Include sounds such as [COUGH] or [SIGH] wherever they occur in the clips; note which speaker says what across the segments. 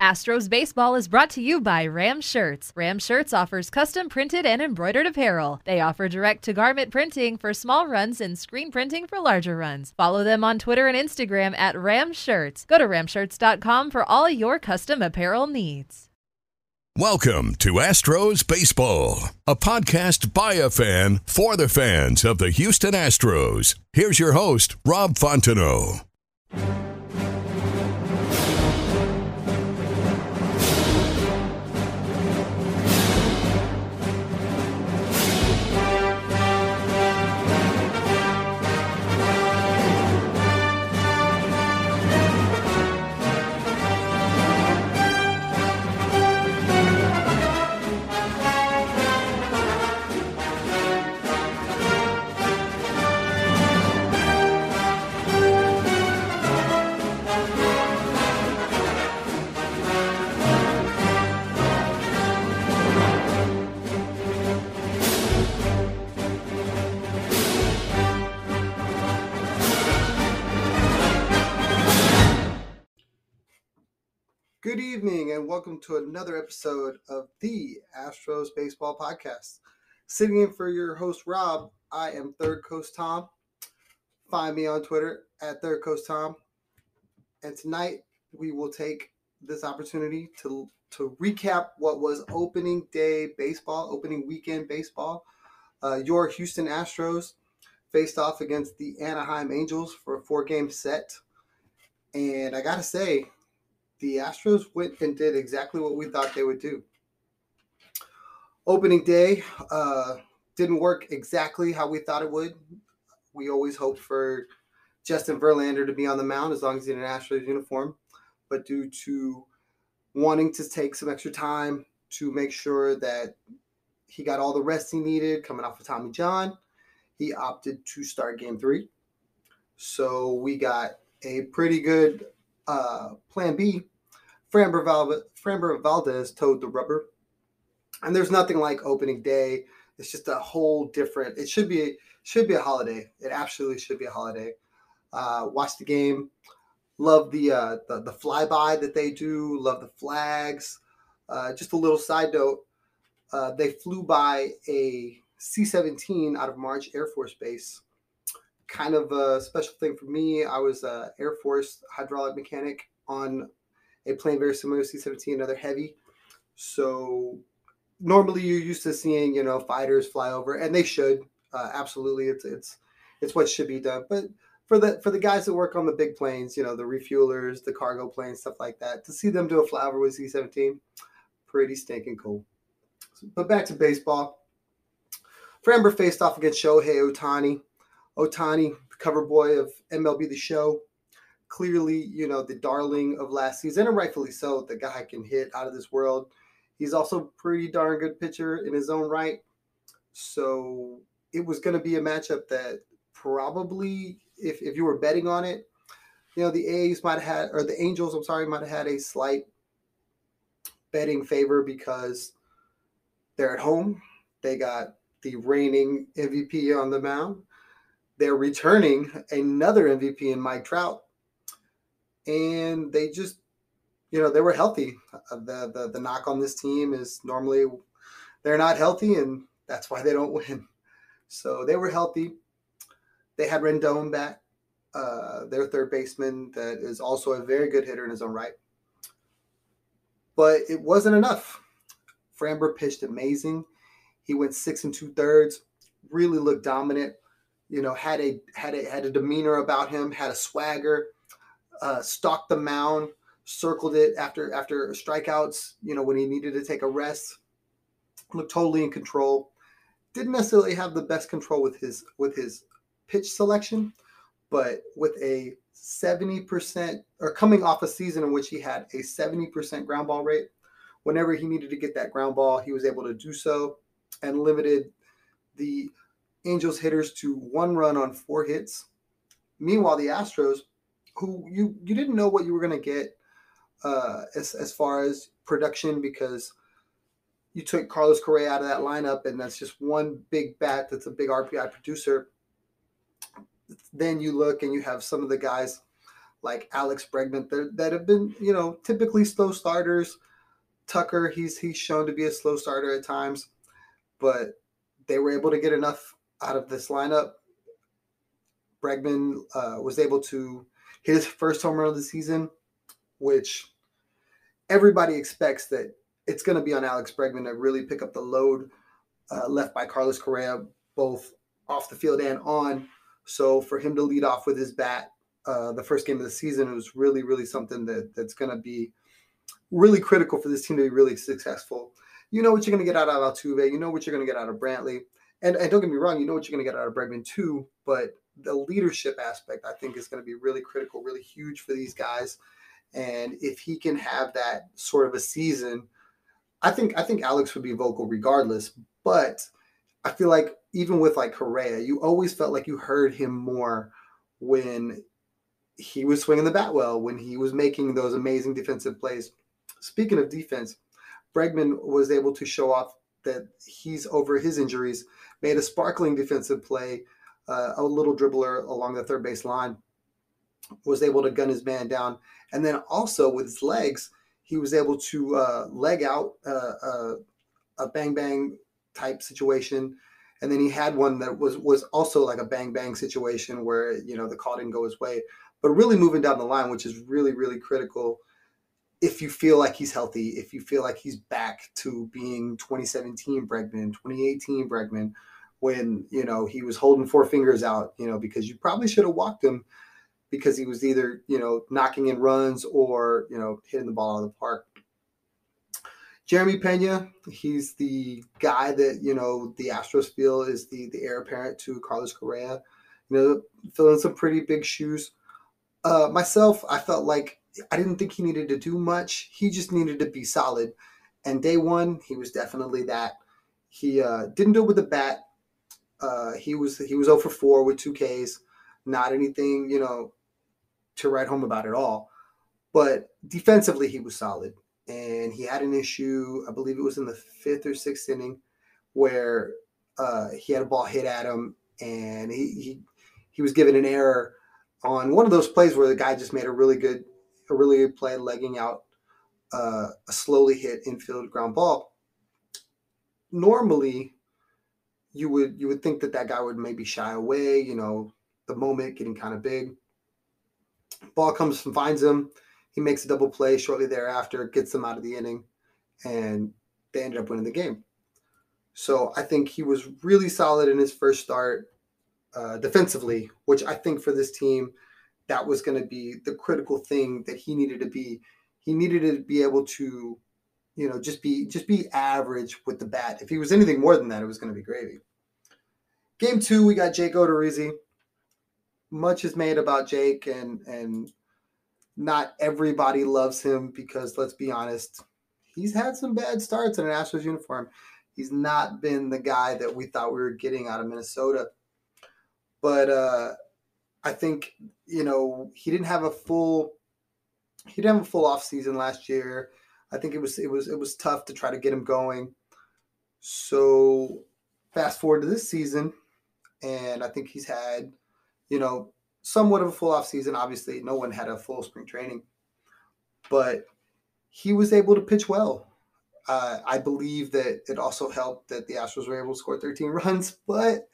Speaker 1: Astros Baseball is brought to you by Ram Shirts. Ram Shirts offers custom printed and embroidered apparel. They offer direct to garment printing for small runs and screen printing for larger runs. Follow them on Twitter and Instagram at Ram Shirts. Go to ramshirts.com for all your custom apparel needs.
Speaker 2: Welcome to Astros Baseball, a podcast by a fan for the fans of the Houston Astros. Here's your host, Rob Fontenot.
Speaker 3: To another episode of the Astros Baseball Podcast. Sitting in for your host, Rob, I am Third Coast Tom. Find me on Twitter at Third Coast Tom. And tonight, we will take this opportunity to, to recap what was opening day baseball, opening weekend baseball. Uh, your Houston Astros faced off against the Anaheim Angels for a four game set. And I got to say, the Astros went and did exactly what we thought they would do. Opening day uh, didn't work exactly how we thought it would. We always hoped for Justin Verlander to be on the mound as long as he's in an Astros uniform, but due to wanting to take some extra time to make sure that he got all the rest he needed coming off of Tommy John, he opted to start game three. So we got a pretty good uh, plan B Framber, Val- Framber Valdez toed the rubber. And there's nothing like opening day. It's just a whole different. It should be should be a holiday. It absolutely should be a holiday. Uh, watch the game. Love the, uh, the the flyby that they do. Love the flags. Uh, just a little side note. Uh, they flew by a C-17 out of March Air Force Base. Kind of a special thing for me. I was an Air Force hydraulic mechanic on a plane very similar to C-17, another heavy. So normally you're used to seeing, you know, fighters fly over, and they should. Uh, absolutely, it's it's it's what should be done. But for the for the guys that work on the big planes, you know, the refuelers, the cargo planes, stuff like that, to see them do a flyover with C-17, pretty stinking cool. But back to baseball. Framber faced off against Shohei Ohtani. Ohtani, cover boy of MLB The Show, clearly, you know, the darling of last season, and rightfully so. The guy can hit out of this world. He's also pretty darn good pitcher in his own right. So it was going to be a matchup that probably, if, if you were betting on it, you know, the A's might have had, or the Angels, I'm sorry, might have had a slight betting favor because they're at home. They got the reigning MVP on the mound. They're returning another MVP in Mike Trout and they just, you know, they were healthy. Uh, the, the the knock on this team is normally they're not healthy, and that's why they don't [LAUGHS] win. So they were healthy. They had Rendon back, uh, their third baseman, that is also a very good hitter in his own right. But it wasn't enough. Framber pitched amazing. He went six and two thirds, really looked dominant. You know, had a had a had a demeanor about him, had a swagger uh, stalked the mound, circled it after after strikeouts. You know when he needed to take a rest, looked totally in control. Didn't necessarily have the best control with his with his pitch selection, but with a 70% or coming off a season in which he had a 70% ground ball rate. Whenever he needed to get that ground ball, he was able to do so and limited the Angels hitters to one run on four hits. Meanwhile, the Astros, who you you didn't know what you were going to get uh, as as far as production because you took Carlos Correa out of that lineup, and that's just one big bat that's a big RBI producer. Then you look and you have some of the guys like Alex Bregman that, that have been, you know, typically slow starters. Tucker, he's he's shown to be a slow starter at times, but they were able to get enough out of this lineup. Bregman uh, was able to his first home run of the season, which everybody expects that it's going to be on Alex Bregman to really pick up the load uh, left by Carlos Correa, both off the field and on. So for him to lead off with his bat uh, the first game of the season was really, really something that that's going to be really critical for this team to be really successful. You know what you're going to get out of Altuve. You know what you're going to get out of Brantley. And, and don't get me wrong, you know what you're going to get out of Bregman too. But the leadership aspect, I think, is going to be really critical, really huge for these guys. And if he can have that sort of a season, I think I think Alex would be vocal regardless. But I feel like even with like Correa, you always felt like you heard him more when he was swinging the bat well, when he was making those amazing defensive plays. Speaking of defense, Bregman was able to show off that he's over his injuries, made a sparkling defensive play, uh, a little dribbler along the third base line, was able to gun his man down. And then also with his legs, he was able to uh, leg out uh, uh, a bang bang type situation. And then he had one that was was also like a bang bang situation where you know the call didn't go his way, but really moving down the line, which is really really critical. If you feel like he's healthy, if you feel like he's back to being 2017 Bregman, 2018 Bregman, when you know he was holding four fingers out, you know, because you probably should have walked him because he was either you know knocking in runs or you know hitting the ball out of the park. Jeremy Pena, he's the guy that you know the Astros feel is the the heir apparent to Carlos Correa. You know, filling some pretty big shoes. Uh, myself, I felt like I didn't think he needed to do much. He just needed to be solid. And day one, he was definitely that. He uh, didn't do it with the bat. Uh, he was he was 0 for 4 with two Ks. Not anything, you know, to write home about at all. But defensively, he was solid. And he had an issue, I believe it was in the fifth or sixth inning, where uh, he had a ball hit at him and he, he he was given an error on one of those plays where the guy just made a really good a really good play legging out uh, a slowly hit infield ground ball. Normally, you would you would think that that guy would maybe shy away, you know, the moment getting kind of big. Ball comes and finds him. He makes a double play shortly thereafter, gets them out of the inning, and they ended up winning the game. So I think he was really solid in his first start uh, defensively, which I think for this team, that was going to be the critical thing that he needed to be. He needed to be able to, you know, just be just be average with the bat. If he was anything more than that, it was going to be gravy. Game two, we got Jake Odorizzi much is made about Jake and and not everybody loves him because let's be honest, he's had some bad starts in an Astros uniform. He's not been the guy that we thought we were getting out of Minnesota. But uh I think, you know, he didn't have a full he didn't have a full off season last year. I think it was it was it was tough to try to get him going. So fast forward to this season, and I think he's had you know, somewhat of a full off season. Obviously, no one had a full spring training, but he was able to pitch well. Uh, I believe that it also helped that the Astros were able to score 13 [LAUGHS] runs, but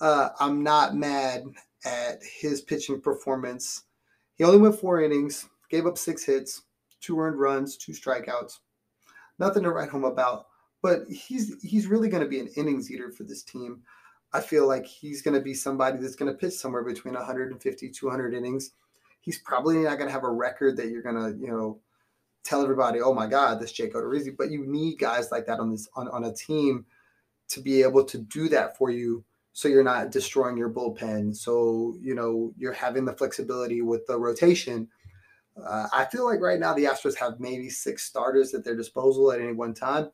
Speaker 3: uh, I'm not mad at his pitching performance. He only went four innings, gave up six hits, two earned runs, two strikeouts. Nothing to write home about, but he's he's really going to be an innings eater for this team. I feel like he's going to be somebody that's going to pitch somewhere between 150, 200 innings. He's probably not going to have a record that you're going to, you know, tell everybody, oh my God, this Jake Odorizzi. But you need guys like that on this on, on a team to be able to do that for you so you're not destroying your bullpen. So, you know, you're having the flexibility with the rotation. Uh, I feel like right now the Astros have maybe six starters at their disposal at any one time.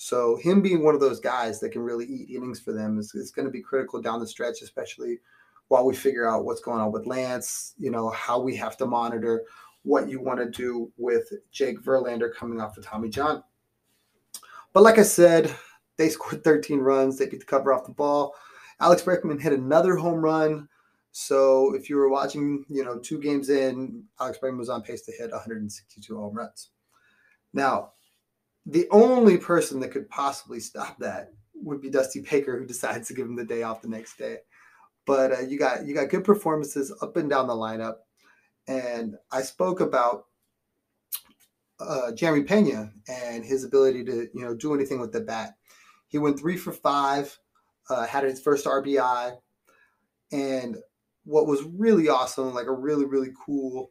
Speaker 3: So, him being one of those guys that can really eat innings for them is, is going to be critical down the stretch, especially while we figure out what's going on with Lance, you know, how we have to monitor what you want to do with Jake Verlander coming off of Tommy John. But like I said, they scored 13 runs. They beat the cover off the ball. Alex Bregman hit another home run. So if you were watching, you know, two games in, Alex Bregman was on pace to hit 162 home runs. Now, the only person that could possibly stop that would be Dusty Baker, who decides to give him the day off the next day. But uh, you got you got good performances up and down the lineup, and I spoke about uh, Jeremy Pena and his ability to you know do anything with the bat. He went three for five, uh, had his first RBI, and what was really awesome, like a really really cool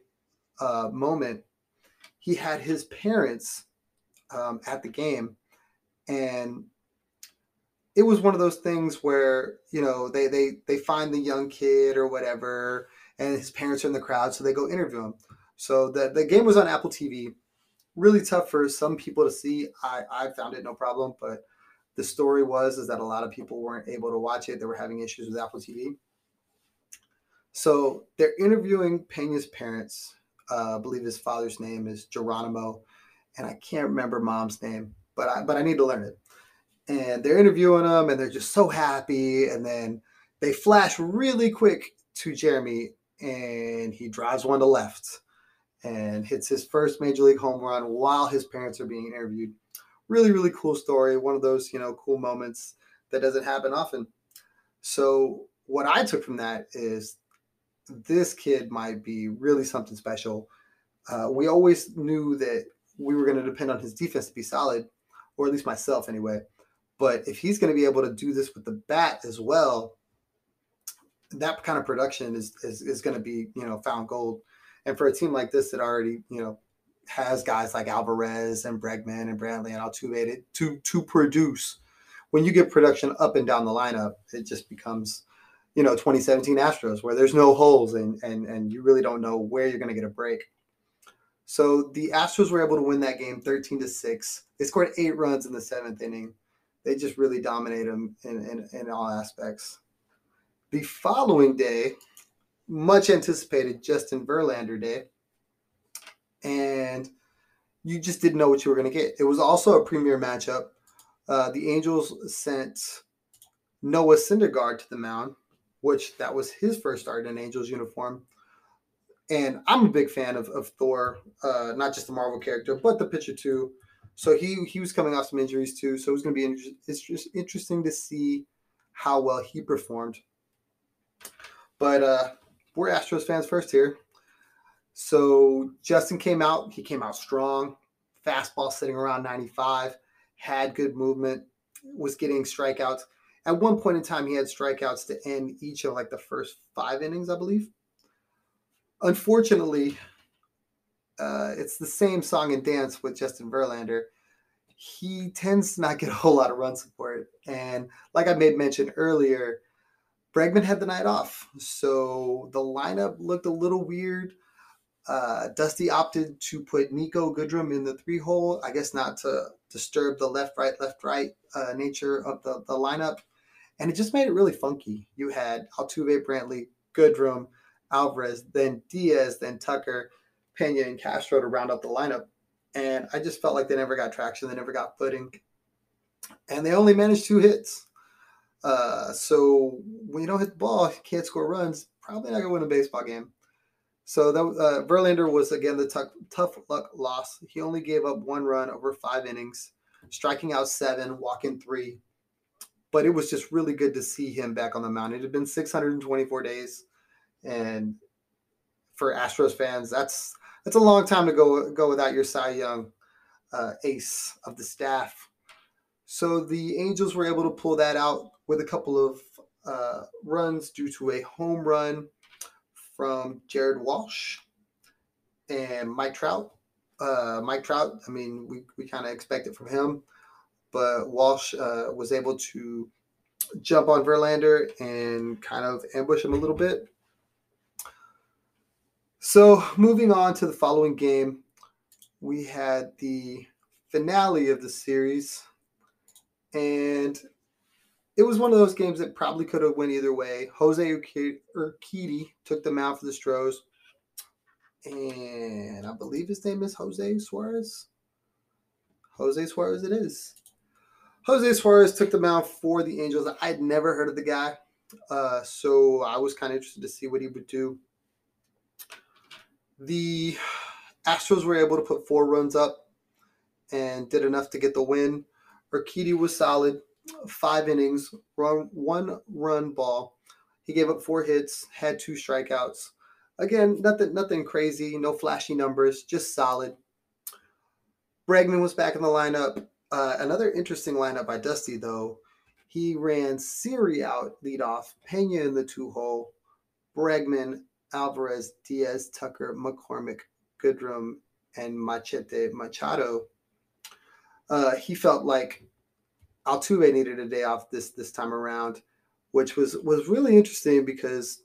Speaker 3: uh, moment, he had his parents um, at the game, and it was one of those things where you know they they they find the young kid or whatever, and his parents are in the crowd, so they go interview him. So the the game was on Apple TV. Really tough for some people to see. I I found it no problem, but the story was is that a lot of people weren't able to watch it. They were having issues with Apple TV. So they're interviewing Pena's parents. Uh, I believe his father's name is Geronimo, and I can't remember mom's name, but I but I need to learn it and they're interviewing him and they're just so happy and then they flash really quick to Jeremy and he drives one to left and hits his first major league home run while his parents are being interviewed. Really, really cool story. One of those, you know, cool moments that doesn't happen often. So, what I took from that is this kid might be really something special. Uh, we always knew that we were going to depend on his defense to be solid, or at least myself anyway. But if he's going to be able to do this with the bat as well, that kind of production is is, is going to be you know found gold. And for a team like this that already you know has guys like Alvarez and Bregman and Brantley and Altuve to to produce, when you get production up and down the lineup, it just becomes you know 2017 Astros where there's no holes and and and you really don't know where you're going to get a break. So the Astros were able to win that game 13 to 6. They scored 8 runs in the 7th inning they just really dominate them in, in, in all aspects. The following day, much anticipated Justin Verlander Day, and you just didn't know what you were going to get. It was also a premier matchup. Uh, the Angels sent Noah Syndergaard to the mound, which that was his first start in an Angels uniform. And I'm a big fan of, of Thor, uh, not just the Marvel character, but the pitcher too. So he he was coming off some injuries too. So it was going to be inter- it's just interesting to see how well he performed. But uh, we're Astros fans first here. So Justin came out. He came out strong. Fastball sitting around 95. Had good movement. Was getting strikeouts. At one point in time, he had strikeouts to end each of like the first five innings, I believe. Unfortunately, uh, it's the same song and dance with Justin Verlander. He tends to not get a whole lot of run support. And like I made mention earlier, Bregman had the night off. So the lineup looked a little weird. Uh, Dusty opted to put Niko Goodrum in the three hole, I guess not to disturb the left, right, left, right uh, nature of the, the lineup. And it just made it really funky. You had Altuve, Brantley, Goodrum, Alvarez, then Diaz, then Tucker Pena and Castro to round up the lineup. And I just felt like they never got traction. They never got footing. And they only managed two hits. Uh, so when you don't hit the ball, you can't score runs, probably not going to win a baseball game. So that, uh, Verlander was, again, the tough, tough luck loss. He only gave up one run over five innings, striking out seven, walking three. But it was just really good to see him back on the mound. It had been 624 days. And for Astros fans, that's it's a long time to go go without your Cy Young uh, ace of the staff. So the Angels were able to pull that out with a couple of uh, runs due to a home run from Jared Walsh and Mike Trout. Uh, Mike Trout, I mean, we, we kind of expect it from him, but Walsh uh, was able to jump on Verlander and kind of ambush him a little bit. So moving on to the following game, we had the finale of the series, and it was one of those games that probably could have went either way. Jose Urquidy took the mound for the Stros, and I believe his name is Jose Suarez. Jose Suarez, it is. Jose Suarez took the mound for the Angels. I had never heard of the guy, uh, so I was kind of interested to see what he would do. The Astros were able to put four runs up and did enough to get the win. Urquidy was solid, five innings, run, one run ball. He gave up four hits, had two strikeouts. Again, nothing nothing crazy, no flashy numbers, just solid. Bregman was back in the lineup. Uh, another interesting lineup by Dusty, though. He ran Siri out lead off, Pena in the two hole, Bregman, Alvarez, Diaz, Tucker, McCormick, Goodrum, and Machete Maldonado. Uh, he felt like Altuve needed a day off this this time around, which was was really interesting because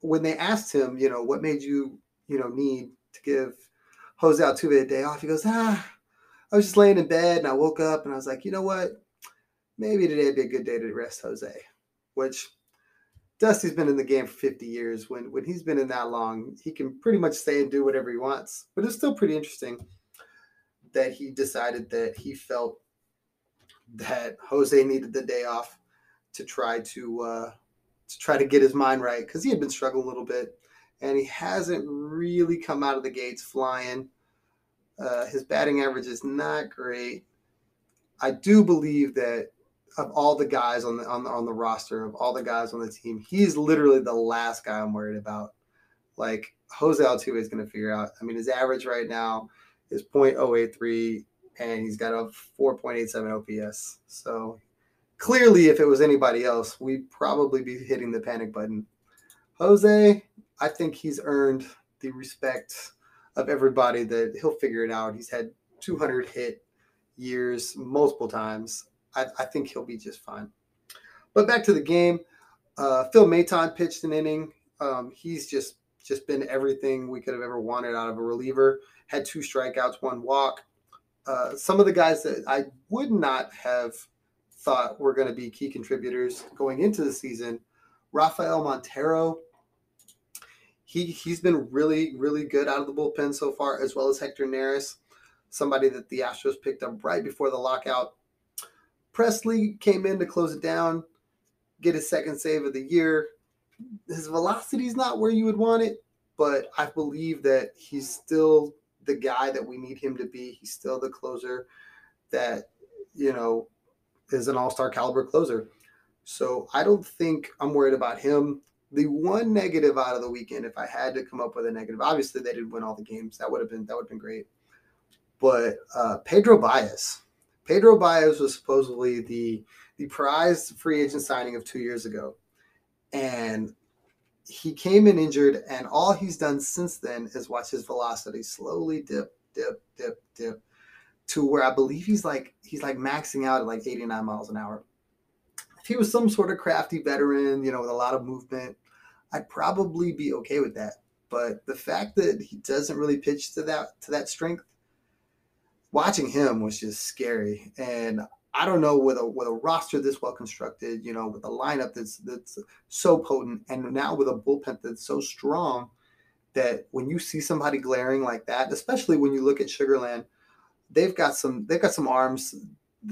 Speaker 3: when they asked him, you know, what made you, you know, need to give Jose Altuve a day off, he goes, ah, I was just laying in bed and I woke up and I was like, you know what? Maybe today'd be a good day to rest Jose. Which Dusty's been in the game for 50 years. When when he's been in that long, he can pretty much say and do whatever he wants. But it's still pretty interesting that he decided that he felt that Jose needed the day off to try to uh, to try to get his mind right because he had been struggling a little bit, and he hasn't really come out of the gates flying. Uh, his batting average is not great. I do believe that of all the guys on the, on the on the roster, of all the guys on the team, he's literally the last guy I'm worried about. Like Jose Altuve is going to figure out. I mean, his average right now is .083, and he's got a 4.87 OPS. So clearly, if it was anybody else, we'd probably be hitting the panic button. Jose, I think he's earned the respect of everybody that he'll figure it out. He's had 200 hit years multiple times. I, I think he'll be just fine. But back to the game, uh, Phil Maton pitched an inning. Um, he's just just been everything we could have ever wanted out of a reliever. Had two strikeouts, one walk. Uh, some of the guys that I would not have thought were going to be key contributors going into the season, Rafael Montero he he's been really really good out of the bullpen so far, as well as Hector Neris, somebody that the Astros picked up right before the lockout. Presley came in to close it down, get his second save of the year. His velocity is not where you would want it, but I believe that he's still the guy that we need him to be. He's still the closer that you know is an all-star caliber closer. So I don't think I'm worried about him the one negative out of the weekend, if I had to come up with a negative, obviously they didn't win all the games. That would have been that would have been great. But uh, Pedro Baez, Pedro Baez was supposedly the the prized free agent signing of two years ago, and he came in injured, and all he's done since then is watch his velocity slowly dip, dip, dip, dip, to where I believe he's like he's like maxing out at like 89 miles an hour he was some sort of crafty veteran, you know, with a lot of movement, I'd probably be okay with that. But the fact that he doesn't really pitch to that to that strength, watching him was just scary. And I don't know with a with a roster this well constructed, you know, with a lineup that's that's so potent, and now with a bullpen that's so strong that when you see somebody glaring like that, especially when you look at Sugarland, they've got some they've got some arms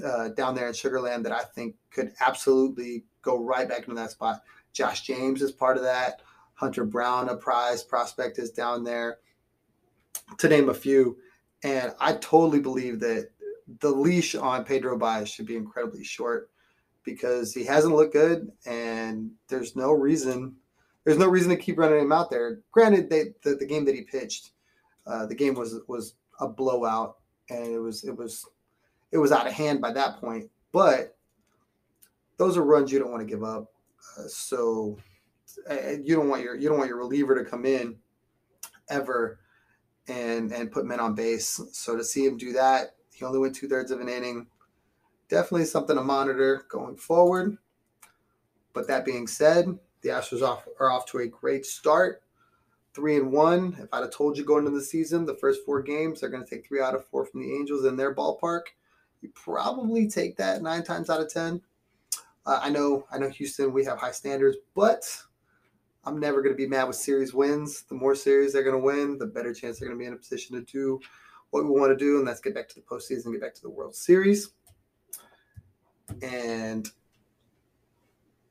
Speaker 3: uh, down there in Sugarland that I think could absolutely go right back into that spot. Josh James is part of that. Hunter Brown, a prize prospect, is down there, to name a few. And I totally believe that the leash on Pedro Baez should be incredibly short because he hasn't looked good, and there's no reason there's no reason to keep running him out there. Granted, they, the, the game that he pitched, uh, the game was was a blowout, and it was it was it was out of hand by that point. But those are runs you don't want to give up. Uh, so you don't want your you don't want your reliever to come in ever and and put men on base. So to see him do that, he only went two thirds of an inning. Definitely something to monitor going forward. But that being said, the Astros off, are off to a great start. Three and one. If I'd have told you going into the season, the first four games, they're going to take three out of four from the Angels in their ballpark. You probably take that nine times out of ten. Uh, I know, I know, Houston. We have high standards, but I'm never going to be mad with series wins. The more series they're going to win, the better chance they're going to be in a position to do what we want to do, and that's get back to the postseason, get back to the World Series. And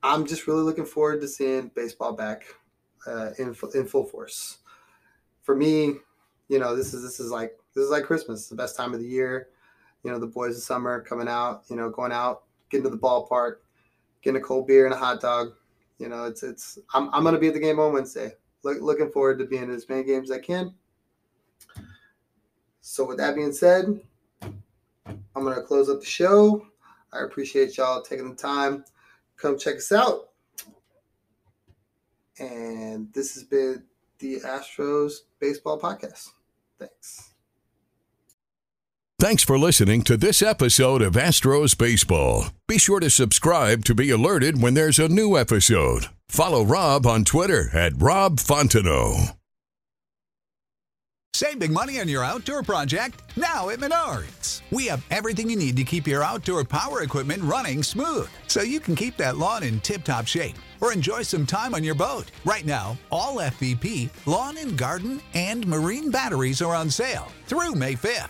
Speaker 3: I'm just really looking forward to seeing baseball back uh, in in full force. For me, you know, this is this is like this is like Christmas, the best time of the year. You know, the boys of summer coming out, you know, going out, getting to the ballpark, getting a cold beer and a hot dog. You know, it's it's I'm I'm gonna be at the game on Wednesday. Look, looking forward to being in as many games as I can. So with that being said, I'm gonna close up the show. I appreciate y'all taking the time. Come check us out. And this has been the Astros Baseball Podcast. Thanks.
Speaker 2: Thanks for listening to this episode of Astros Baseball. Be sure to subscribe to be alerted when there's a new episode. Follow Rob on Twitter at Rob Fontenot.
Speaker 4: Save big money on your outdoor project now at Menards. We have everything you need to keep your outdoor power equipment running smooth so you can keep that lawn in tip top shape or enjoy some time on your boat. Right now, all FVP, lawn and garden, and marine batteries are on sale through May 5th.